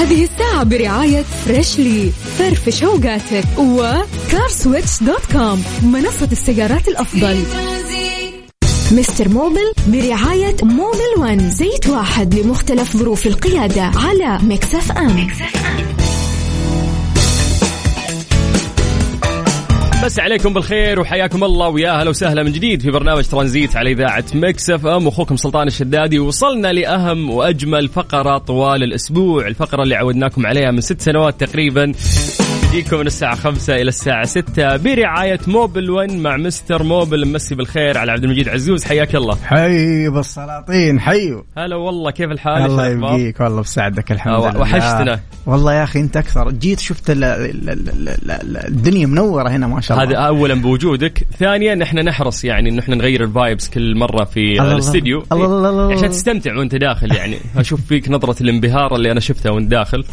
هذه الساعة برعاية Freshly فرفش اوقاتك و CarSwitch dot com منصة السيارات الأفضل Mister Mobil برعاية Mobil One زيت واحد لمختلف ظروف القيادة على Mix FM, Mix FM. بس عليكم بالخير وحياكم الله ويا أهلا وسهلا من جديد في برنامج ترانزيت على إذاعة Mix FM. أخوكم سلطان الشدادي. وصلنا لأهم وأجمل فقرة طوال الأسبوع الفقرة اللي عودناكم عليها من ست سنوات تقريبا. تجيكم من الساعة خمسة إلى الساعة ستة برعاية Mobil One مع Mister Mobil. مسي بالخير على عبد المجيد عزوز. حياك الله. حي بالسلاطين حيوا هلا والله كيف الحال الله يبقيك والله بسعدك الحمد آه، لله. وحشتنا. والله يا أخي أنت أكثر. جيت شفت الدنيا منورة هنا ما شاء الله. هذا أولا بوجودك. ثانيا نحن نحرص يعني إنه إحنا نغير ال vibes كل مرة في الاستديو. عشان تستمتع وأنت داخل يعني. أشوف فيك نظرة الانبهار اللي أنا شفتها وأنت داخل.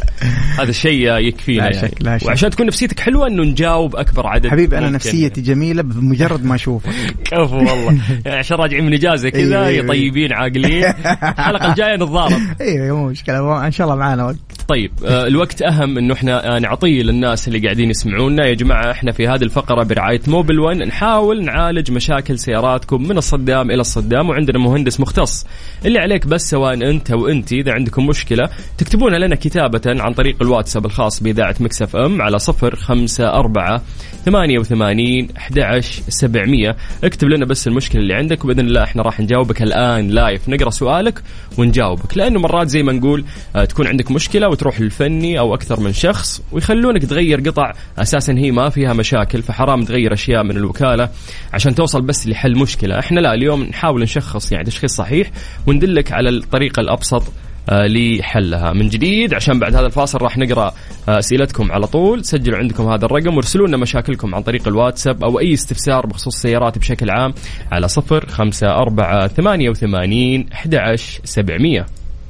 هذا الشيء يكفينا لا يعني. شك لا شك. وعشان عشان تكون نفسيتك حلوة إنه نجاوب أكبر عدد حبيبي أنا نفسيتي جميلة بمجرد ما أشوفك. كفو والله. يعني عشان راجعين من إجازة كذا أيوة،. طيبين عاقلين. الحلقة الجاية نتضارب. أيوه مو مشكلة. إن شاء الله معانا وقت. طيب آه، الوقت أهم إنه إحنا آه، نعطيه للناس اللي قاعدين يسمعونا. يا جماعة إحنا في هذه الفقرة برعاية موبل 1 نحاول نعالج مشاكل سياراتكم من الصدام إلى الصدام وعندنا مهندس مختص. اللي عليك بس سواء أنت وانت إذا عندكم مشكلة تكتبونها لنا كتابة عن طريق الواتساب الخاص بإذاعة ميكس إف إم على صفر خمسة أربعة ثمانية وثمانين أحد سبعمية. اكتب لنا بس المشكلة اللي عندك وبإذن الله إحنا راح نجاوبك الآن live نقرأ سؤالك ونجاوبك لأنه مرات زي ما نقول آه، تكون عندك مشكلة وتروح للفني أو أكثر من شخص ويخلونك تغير قطع أساسا هي ما فيها مشاكل فحرام تغير أشياء من الوكالة عشان توصل بس لحل مشكلة. إحنا لا اليوم نحاول نشخص يعني تشخيص صحيح وندلك على الطريقة الأبسط آه، لحلها. من جديد عشان بعد هذا الفاصل راح نقرأ آه، أسئلتكم على طول. سجلوا عندكم هذا الرقم وارسلوا لنا مشاكلكم عن طريق الواتساب أو أي استفسار بخصوص السيارات بشكل عام على صفر خمسة أربعة ثمانية وثمانين أحد سبعمية.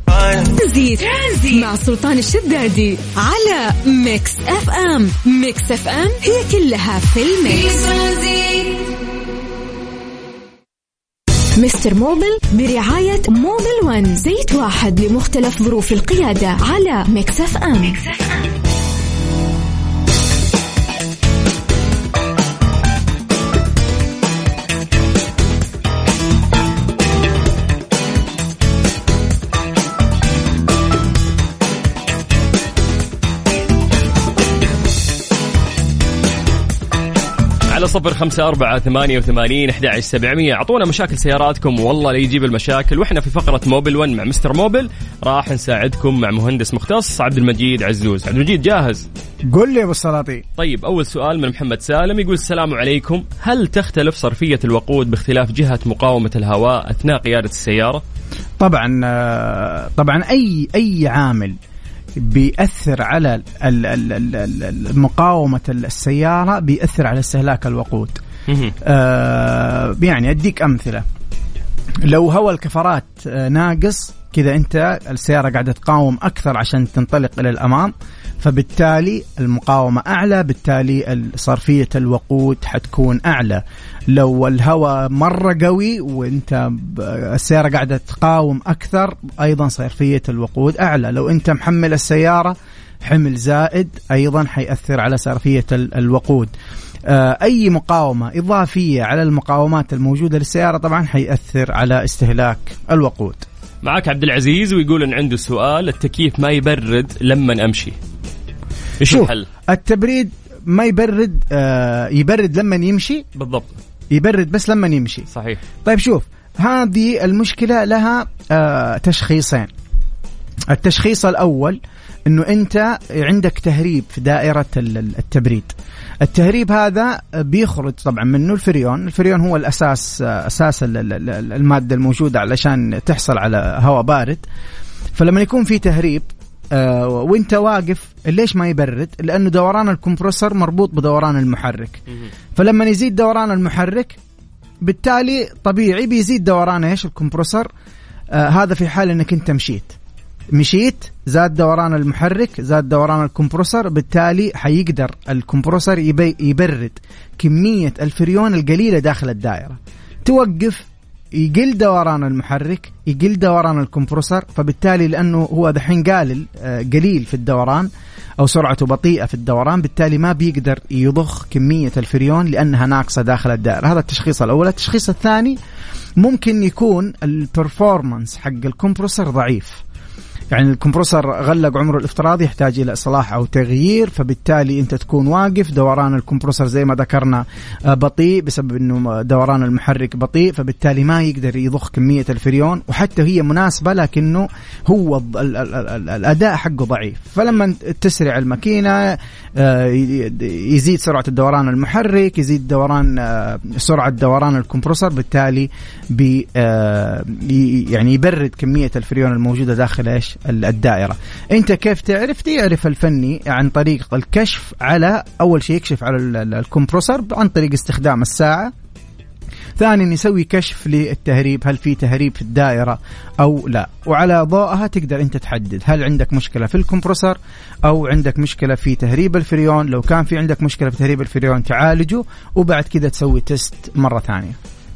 ترانزيت. مع سلطان الشدادي على ميكس اف ام. ميكس اف ام هي كلها في الميكس. مستر موبل برعاية موبل ون. زيت واحد لمختلف ظروف القيادة على ميكس إف أم, ميكس إف أم. على صفر خمسة أربعة ثمانية وثمانين أحد سبعمية. أعطونا مشاكل سياراتكم والله لا يجيب المشاكل. وإحنا في فقرة موبل ون مع مستر موبل. راح نساعدكم مع مهندس مختص عبد المجيد عزوز. عبد المجيد جاهز؟ قل لي أبو السلاطين. طيب أول سؤال من محمد سالم يقول السلام عليكم. هل تختلف صرفية الوقود باختلاف جهة مقاومة الهواء أثناء قيادة السيارة؟ طبعا آه، طبعا أي أي عامل بيأثر على مقاومة السيارة بيأثر على استهلاك الوقود. آه يعني أديك أمثلة. لو هو الكفرات آه، ناقص كذا أنت السيارة قاعدة تقاوم أكثر عشان تنطلق إلى الأمام فبالتالي المقاومة أعلى بالتالي صرفية الوقود حتكون أعلى. لو الهواء مرة قوي وانت السيارة قاعدة تقاوم أكثر أيضا صرفية الوقود أعلى. لو أنت محمل السيارة حمل زائد أيضا حيأثر على صرفية الوقود. آه، أي مقاومة إضافية على المقاومات الموجودة للسيارة طبعا حيأثر على استهلاك الوقود. معك عبد العزيز ويقول إن عنده سؤال التكييف ما يبرد لما أمشي. إيش الحل؟ التبريد ما يبرد آه يبرد لما يمشي. بالضبط. يبرد بس لما يمشي. صحيح. طيب شوف هذه المشكلة لها آه تشخيصين. التشخيص الأول إنه أنت عندك تهريب في دائرة التبريد. التهريب هذا بيخرج طبعا منه الفريون. الفريون هو الأساس أساس المادة الموجودة علشان تحصل على هواء بارد. فلما يكون في تهريب آه وانت واقف ليش ما يبرد؟ لأنه دوران الكمبرسور مربوط بدوران المحرك. فلما يزيد دوران المحرك بالتالي طبيعي بيزيد دوران إيش؟ الكمبرسور آه هذا في حال إنك أنت مشيت. مشيت زاد دوران المحرك زاد دوران الكمبرسور بالتالي حيقدر الكمبرسور يبرد كمية الفريون القليلة داخل الدائرة توقف يقل دوران المحرك يقل دوران الكمبروسر فبالتالي لأنه هو دحين قالل آه، قليل في الدوران أو سرعته بطيئة في الدوران بالتالي ما بيقدر يضخ كمية الفريون لأنها ناقصة داخل الدائرة. هذا التشخيص الأول. التشخيص الثاني ممكن يكون ال performance حق ال compressor ضعيف. يعني ال compressor خلاص عمره الافتراضي يحتاج إلى إصلاح أو تغيير فبالتالي أنت تكون واقف دوران ال compressor زي ما ذكرنا آه، بطيء بسبب إنه دوران المحرك بطيء فبالتالي ما يقدر يضخ كمية الفريون وحتى هي مناسبة لكنه هو الأداء حقه ضعيف. فلما تسرع الماكينة آه، يزيد سرعة الدوران المحرك يزيد دوران آه، سرعة دوران ال compressor بالتالي بي يعني يبرد كمية الفريون الموجودة داخل إيش؟ الدائرة. أنت كيف تعرف؟ تعرف الفني عن طريق الكشف على أول شيء يكشف على ال compressor عن طريق استخدام الساعة. ثانيا يسوي كشف للتهريب هل في تهريب في الدائرة أو لا. وعلى ضوءها تقدر أنت تحدد هل عندك مشكلة في ال compressor أو عندك مشكلة في تهريب الفريون. لو كان في عندك مشكلة في تهريب الفريون تعالجه وبعد كذا تسوي test مرة ثانية.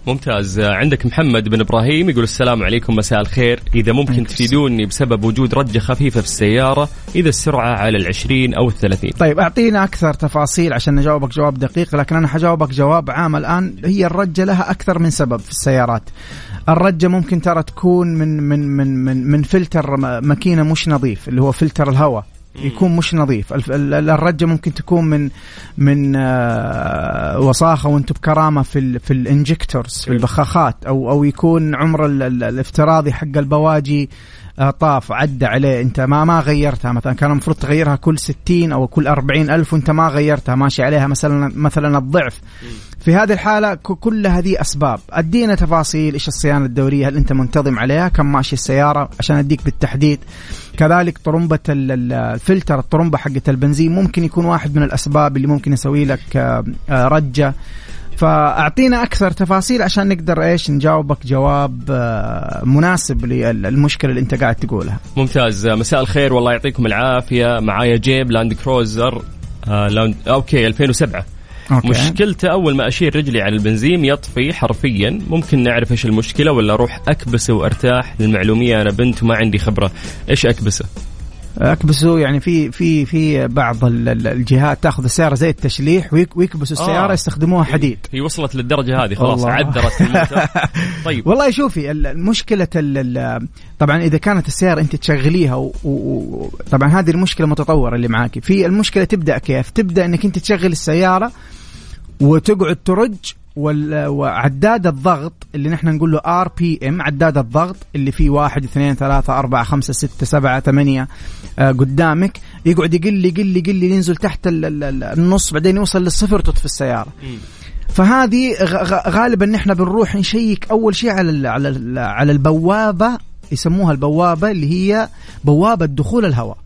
ممتاز. عندك محمد بن إبراهيم يقول السلام عليكم مساء الخير. إذا ممكن تفيدوني بسبب وجود رجة خفيفة في السيارة إذا السرعة على العشرين أو الثلاثين. طيب أعطينا أكثر تفاصيل عشان نجاوبك جواب دقيق لكن أنا حجاوبك جواب عام الآن. هي الرجة لها أكثر من سبب في السيارات. الرجة ممكن ترى تكون من من من من, من فلتر مكينة مش نظيف اللي هو فلتر الهواء. يكون مش نظيف. الرجة ممكن تكون من من آه، وصاخة وأنتم بكرامة في في الانجكتورز في البخاخات أو أو يكون عمر الافتراضي حق البواجي طاف عدى عليه. انت ما ما غيرتها. مثلا كان المفروض تغيرها كل 60 أو كل 40 ألف وانت ما غيرتها ماشي عليها مثلا مثلا الضعف. في هذه الحالة كل هذه أسباب. أدينا تفاصيل إيش الصيانة الدورية هل أنت منتظم عليها كم ماشي السيارة عشان أديك بالتحديد. كذلك طرمبة الفلتر الطرمبة حقة البنزين ممكن يكون واحد من الأسباب اللي ممكن يسوي لك آه، آه، رجة. فأعطينا أكثر تفاصيل عشان نقدر إيش نجاوبك جواب آه، مناسب للمشكلة اللي أنت قاعد تقولها. ممتاز. مساء الخير. والله يعطيكم العافية. معايا جيب لاند كروزر آه لاند okay 2007 okay. مشكلته أول ما أشيل رجلي على البنزين يطفي حرفيا. ممكن نعرف إيش المشكلة ولا أروح أكبسه وأرتاح؟ للمعلومية أنا بنت وما عندي خبرة. إيش أكبسه؟ اكبسوا يعني في في في بعض الجهات تاخذ السيارة زي التشليح ويكبسوا السيارة آه. يستخدموها حديد. هي وصلت للدرجة هذه خلاص عذرت طيب. والله شوفي المشكلة طبعا إذا كانت السيارة أنت تشغليها وطبعا هذه المشكلة متطورة اللي معاكي. في المشكلة تبدأ كيف؟ تبدأ إنك أنت تشغل السيارة وتقعد ترج وعداد الضغط اللي نحن نقول له RPM عداد الضغط اللي فيه واحد اثنين ثلاثة أربعة خمسة ستة سبعة ثمانية آه قدامك يقعد يقل يقل يقل ينزل تحت النص بعدين يوصل للصفر تطفي السيارة. فهذه غالبا نحن بنروح نشيك أول شيء على على على البوابة يسموها البوابة اللي هي بوابة دخول الهواء.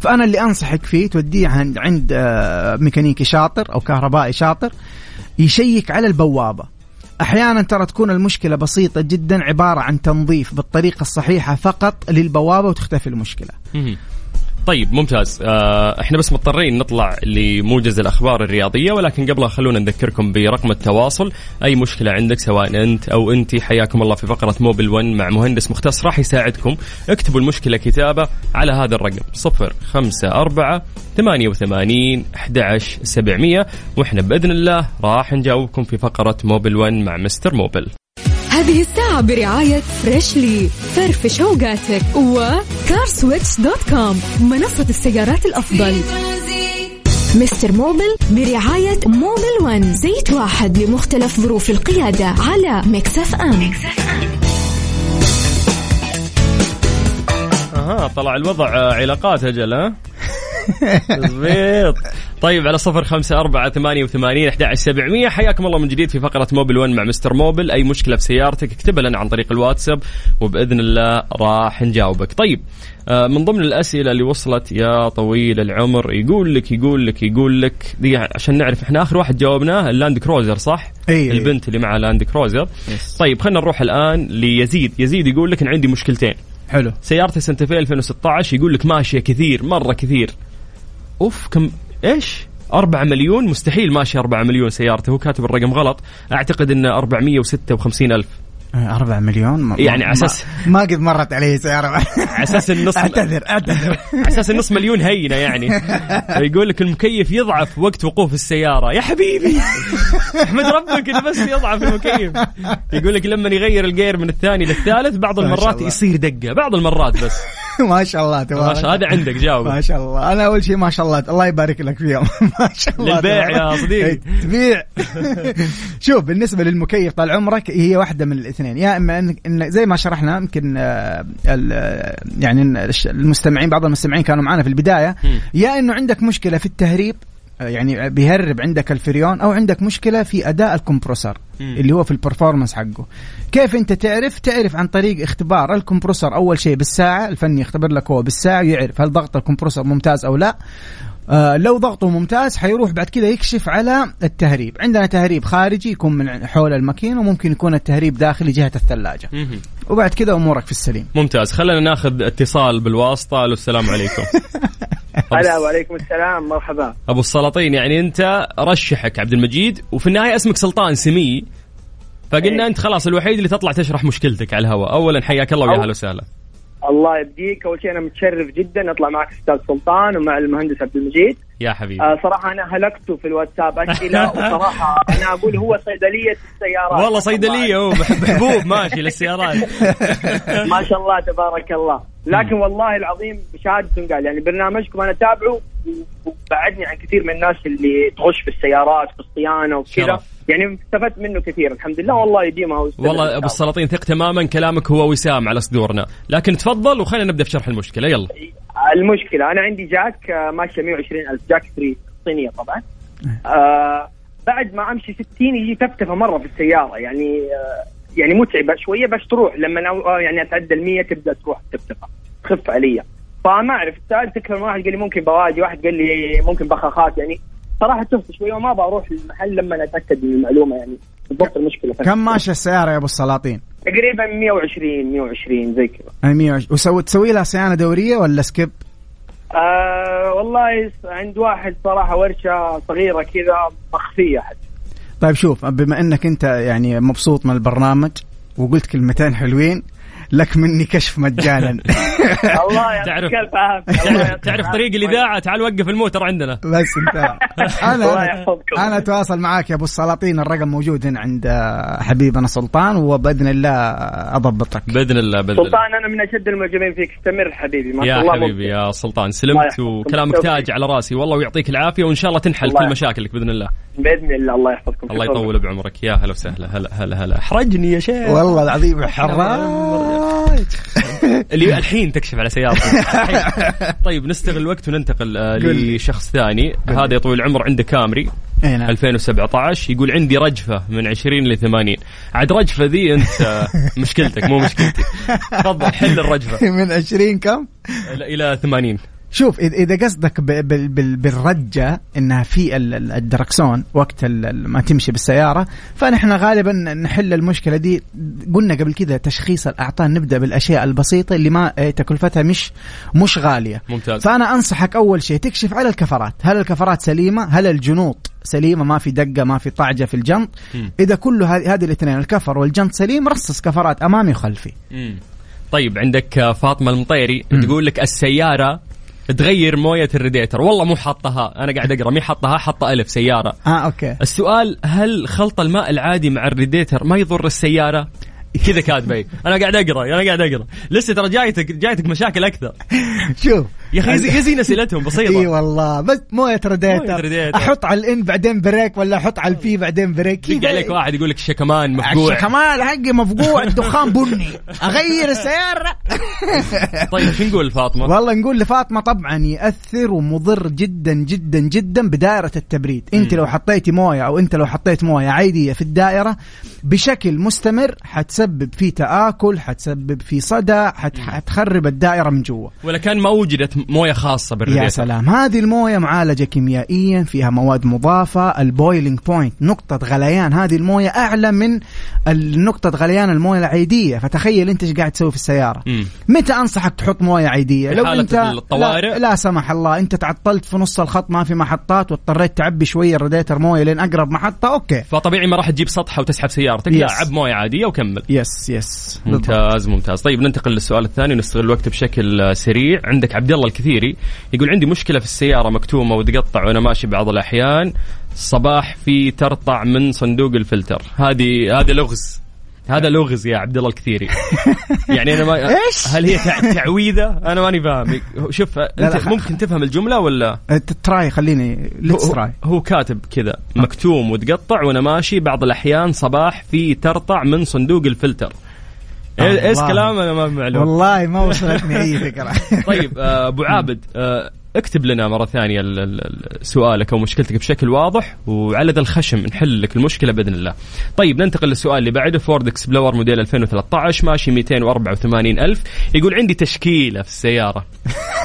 فأنا اللي أنصحك فيه توديه عند عند آه، ميكانيكي شاطر أو كهربائي شاطر يشيك على البوابة. أحيانا ترى تكون المشكلة بسيطة جدا عبارة عن تنظيف بالطريقة الصحيحة فقط للبوابة وتختفي المشكلة. طيب ممتاز. آه إحنا بس مضطرين نطلع لموجز الأخبار الرياضية ولكن قبلها خلونا نذكركم برقم التواصل. أي مشكلة عندك سواء أنت أو أنت حياكم الله في فقرة موبل 1 مع مهندس مختص راح يساعدكم. اكتبوا المشكلة كتابة على هذا الرقم 054 88 11 700 وإحنا بإذن الله راح نجاوبكم في فقرة موبل 1 مع مستر موبل هذه الساعة برعاية فريشلي فرفش اوقاتك وكارسويتش dot com منصة السيارات الأفضل. مستر موبل برعاية موبل ون. زيت واحد لمختلف ظروف القيادة على ميكس إف أم, ميكس إف أم. أها طلع الوضع علاقات أجل ها؟ طيب على صفر خمسة أربعة ثمانية وثمانين أحد سبعمية. حياكم الله من جديد في فقرة موبل ون مع مستر موبل أي مشكلة في سيارتك اكتبها لنا عن طريق الواتساب وبإذن الله راح نجاوبك. طيب آه، من ضمن الأسئلة اللي وصلت يا طويل العمر يقول لك يقول لك يقول لك دي عشان نعرف إحنا آخر واحد جاوبناه اللاند كروزر صح؟ أي البنت اللي معها لاند كروزر. yes. طيب خلينا نروح الآن ليزيد. يزيد يقول لك أنا عندي مشكلتين. حلو. سيارتي سنتافي 2016 يقول لك ماشية كثير مرة كثير. أوف كم إيش؟ 4 مليون؟ مستحيل. ماشي 4 مليون سيارته هو كاتب الرقم غلط. أعتقد انه 456 ألف. 4 مليون ما يعني على أساس ما قد مرت علي سيارة. على أساس النص أعتذر أعتذر. على أساس النص مليون هينة يعني. يقول لك المكيف يضعف وقت وقوف السيارة. يا حبيبي! أحمد ربك انه بس يضعف المكيف. يقول لك لما يغير الجير من الثاني للثالث بعض المرات يصير دقة. بعض المرات بس. ما شاء الله تبارك. الله هذا عندك جاوب. ما شاء الله. أنا أول شيء ما شاء الله الله يبارك لك فيهم ما شاء الله للبيع يا صديقي. إيه، تبيع. شوف بالنسبة للمكيف طال عمرك هي واحدة من الاثنين. يا إما ان زي ما شرحنا يمكن آه، يعني المستمعين بعض المستمعين كانوا معنا في البداية. يا إنه عندك مشكلة في التهريب يعني بيهرب عندك الفريون أو عندك مشكلة في أداء ال compressor اللي هو في ال performance حقه. كيف أنت تعرف؟ تعرف عن طريق اختبار ال compressor أول شيء بالساعة الفني يختبر لك هو بالساعة ويعرف هل ضغط ال compressor ممتاز أو لا. آه لو ضغطه ممتاز حيروح بعد كذا يكشف على التهريب. عندنا تهريب خارجي يكون من حول الماكينة وممكن يكون التهريب داخلي جهة الثلاجة. وبعد كذا أمورك في السليم. ممتاز. خلينا ناخذ اتصال بالواسطة. السلام عليكم. هلا وعليكم السلام. مرحبا. أبو السلاطين يعني أنت رشحك عبد المجيد وفي النهاية اسمك سلطان سمي. فقلنا إيه. أنت خلاص الوحيد اللي تطلع تشرح مشكلتك على الهواء. اولا حياك الله ويا أهلا وسهلا. الله يبديك أول شيء أنا متشرف جدا أطلع معك أستاذ سلطان ومع المهندس عبد المجيد. يا حبيبي. آه صراحة أنا هلكته في الواتساب. أسئلة وصراحة أنا أقول هو صيدلية السيارات. والله صيدلية. هو محبوب. ماشي للسيارات. ما شاء الله تبارك الله. لكن والله العظيم بشهاده قال يعني برنامجكم أنا أتابعه وبعدني عن كثير من الناس اللي تغش في السيارات في الصيانة وكذا. يعني استفدت منه كثير الحمد لله. والله يديمها والله أبو السلاطين ثق تماما كلامك هو وسام على صدورنا. لكن تفضل وخلينا نبدأ في شرح المشكلة. يلا. المشكلة أنا عندي جاك آه، ماشيه 120 ألف جاك 3 صينية طبعا. آه بعد ما أمشي 60 يجي تفتفه مرة في السيارة. يعني آه يعني متعبة شوية بس تروح. لما آه، يعني أتعدى ال 100 تبدأ تروح تفتفه تخف علي. فما أعرف سالت أكثر من واحد قال لي ممكن بواجي واحد قال لي ممكن بخاخات. يعني صراحة تهت شوية وما بروح المحل لما أتأكد من المعلومة يعني بالضبط المشكلة كم ماشي السياره يا أبو السلاطين؟ تقريبا 120 120 زي كذا 120 وسوي تسوي لها صيانة دورية ولا سكيب؟ آه والله عند واحد صراحة ورشة صغيرة كذا مخفية حتى طيب شوف بما إنك أنت يعني مبسوط من البرنامج وقلت كلمتين حلوين لك مني كشف مجانا. الله تعرف تعرف طريق الإذاعة؟ تعال وقف الموتر عندنا. بس انت. أنا أنا أتواصل معاك يا أبو السلاطين الرقم موجود هنا عند حبيبنا سلطان وبإذن الله أضبطك. بإذن الله بإذن الله. سلطان أنا من أشد المعجبين فيك. استمر حبيبي ما شاء الله يا حبيبي يا سلطان. سلمت وكلامك تاج على راسي. والله ويعطيك العافية وإن شاء الله تنحل كل مشاكلك بإذن الله. بإذن الله الله يحفظكم. الله يطول بعمرك. يا هلا وسهلا. هلا هلا هلا. احرجني يا شيخ. والله العظيم حراج اللي الحين تكشف على سيارتك. طيب نستغل الوقت وننتقل آه، لشخص ثاني. هذا يا طويل العمر عنده كامري. 2017 يقول عندي رجفة من 20 ل 80 عاد رجفة ذي آه، مشكلتك مو مشكلتي. تفضل حل الرجفة. من 20 كم؟ إلى 80 شوف اذا قصدك بالرجة إنها في الدركسون وقت ما تمشي بالسيارة فنحن غالبا نحل المشكلة دي. قلنا قبل كذا تشخيص الأعطال نبدأ بالأشياء البسيطة اللي ما إيه، تكلفتها مش مش غالية. ممتاز. فأنا أنصحك أول شيء تكشف على الكفرات. هل الكفرات سليمة؟ هل الجنوط سليمة؟ ما في دقة ما في طعجة في الجنط. إذا كله هذه الاثنين الكفر والجنط سليم رصص كفرات أمامي وخلفي. طيب عندك فاطمة المطيري تقول لك السيارة تغير موية الريديتر والله مو حاطها أنا قاعد أقرأ مي حطها حاطة ألف سيارة. آه أوكي. السؤال هل خلط الماء العادي مع الريديتر ما يضر السيارة؟ كذا كاتبه. أنا قاعد أقرأ أنا قاعد أقرأ. لسه ترى جايتك جايتك مشاكل أكثر. شوف يا أخي زين اسئلتهم بسيطه إي والله بس مويه ريديتر أحط على ال N بعدين break ولا أحط على ال P بعدين break؟ يجي عليك واحد يقول لك الشكمان مفقوع الشكمان حقي مفقوع الدخان بني. أغير السيارة. طيب شو نقول لفاطمة؟ والله نقول لفاطمة طبعا يأثر ومضر جدا جدا جدا بدائرة التبريد. أنت لو حطيتي موية أو أنت لو حطيت موية عادية في الدائرة بشكل مستمر حتسبب في تآكل حتسبب في صدى حتخرب الدائرة من جوا. ولا كان ما وجدت موية خاصة بالريديتر يا سلام. هذه الموية معالجة كيميائيا فيها مواد مضافة ال boiling point نقطة غليان. هذه الموية أعلى من نقطة غليان الموية العاديه فتخيل أنت إيش قاعد تسوي في السيارة. مم. متى أنصحك تحط موية عاديه لو انت الطوارئ؟ لا, لا سمح الله. أنت تعطلت في نص الخط ما في محطات واضطريت تعبي شوية الراديتر موية لين أقرب محطة أوكي. فطبيعي ما راح تجيب سطحة وتسحب سيارتك. لا yes. عب موية عادية وكمل. yes yes بالضبط. ممتاز ممتاز. طيب ننتقل للسؤال الثاني ونستغل الوقت بشكل سريع. عندك عبد الله الكثيري يقول عندي مشكلة في السيارة مكتومة وتقطع وأنا ماشي بعض الأحيان. صباح في ترطع من صندوق الفلتر. هذه هذا لغز. هذا لغز يا عبد الله الكثيري. يعني أنا ما إيش؟ هل هي تع- تعويذة؟ أنا ماني فاهم. شوف أنت. ممكن تفهم الجملة ولا؟ أنت try خليني let's try هو كاتب كذا. مكتوم وتقطع وأنا ماشي بعض الأحيان صباح في ترطع من صندوق الفلتر. إيش الله. كلام أنا ما معلوم والله ما وصلتني أي فكرة طيب آه، أبو عابد آه، اكتب لنا مرة ثانية ال- ال- ال- سؤالك أو مشكلتك بشكل واضح وعلى ذا الخشم نحل لك المشكلة بإذن الله. طيب ننتقل للسؤال اللي بعده Ford Explorer موديل 2013 ماشي 284 ألف يقول عندي تشكيلة في السيارة.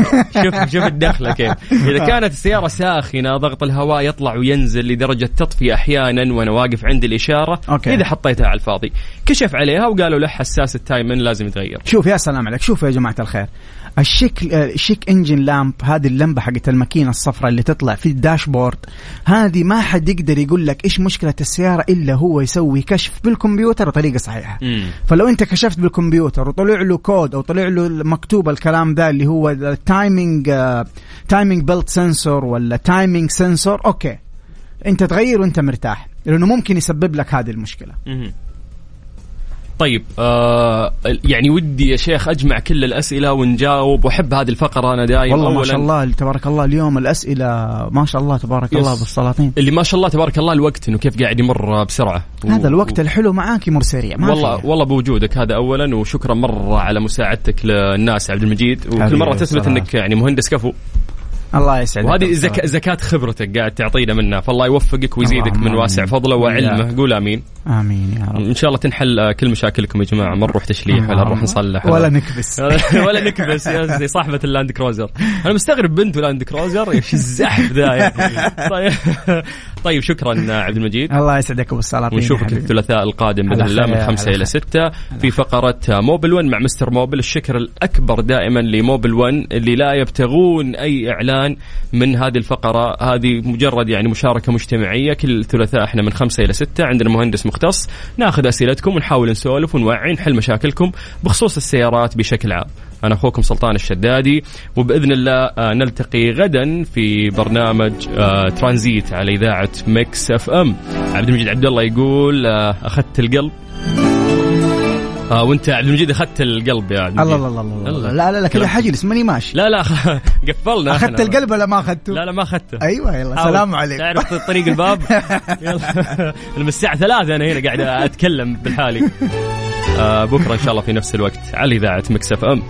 شوف شوف الدخلة كيف. إذا كانت السيارة ساخنة ضغط الهواء يطلع وينزل لدرجة تطفي أحيانا وأنا واقف عند الإشارة أوكي. إذا حطيتها على الفاضي. كشف عليها وقالوا له حساس ال timing لازم يتغير. شوف يا سلام عليك شوفوا يا جماعة الخير ال check ال check engine lamp هذه اللمبة حقت الماكينة الصفراء اللي تطلع في ال dashboard هذه ما حد يقدر يقول لك إيش مشكلة السيارة إلا هو يسوي كشف بالكمبيوتر بطريقة صحيحة مم. فلو أنت كشفت بالكمبيوتر وطلع له كود أو طلع له مكتوب الكلام ذا اللي هو ال timing timing belt sensor ولا timing sensor أوكي أنت تغير وأنت مرتاح لأنه ممكن يسبب لك هذه المشكلة مهم. طيب آه يعني ودي يا شيخ أجمع كل الأسئلة ونجاوب وأحب هذه الفقرة أنا دايم والله ما شاء الله تبارك الله اليوم الأسئلة ما شاء الله تبارك yes. الله بو السلاطين اللي ما شاء الله تبارك الله الوقت إنه كيف قاعد يمر بسرعة هذا و- الوقت الحلو معاك يمر سريع ما والله في. والله بوجودك هذا اولا وشكرا مرة على مساعدتك للناس عبد المجيد وكل مرة تثبت. إنك يعني مهندس كفو الله يسعدك وهذه. زك... زكاة خبرتك قاعد تعطينا منها. فالله يوفقك ويزيدك من واسع. فضله وعلمه. قول آمين. آمين يا رب. إن شاء الله تنحل آه، كل مشاكلكم يا جماعة. ما نروح تشليح ولا نروح نصلح. ولا نكبس. ولا نكبس. يا زي صاحبة ال Land Cruiser. أنا مستغرب بنت Land Cruiser. إيش الزحف ذا يا. طيب. طيب شكرا عبد المجيد. الله يسعدك أبو السلاطين ونشوفك. الثلاثاء القادم بإذن الله من خمسة إلى. ستة في فقرة Mobil 1 مع Mister Mobil الشكر الأكبر دائما ل Mobil 1 اللي لا يبتغون أي إعلان من هذه الفقرة. هذه مجرد يعني مشاركة مجتمعية. كل ثلاثاء إحنا من خمسة إلى ستة عندنا مهندس مختص. ناخذ أسئلتكم ونحاول نسولف ونوعي نحل مشاكلكم بخصوص السيارات بشكل عام. أنا أخوكم سلطان الشدادي وبإذن الله آه، نلتقي غدا في برنامج آه، ترانزيت على إذاعة Mix FM عبد المجيد عبد الله يقول آه، أخذت القلب آه وأنت عبد المجيد أخذت القلب يا عبد الله المجيد الله الله, الله. الله. لا لا لا كذا. حجلس ماني ماشي لا لا قفلنا أخذت. القلب ولا ما أخذته؟ لا لا ما أخذته أيوه يلا. سلام عليكم تعرف طريق الباب يلا من الساعة ثلاثة أنا هنا قاعد أتكلم بالحالي آه بكرة إن شاء الله في نفس الوقت على إذاعة مكسف أم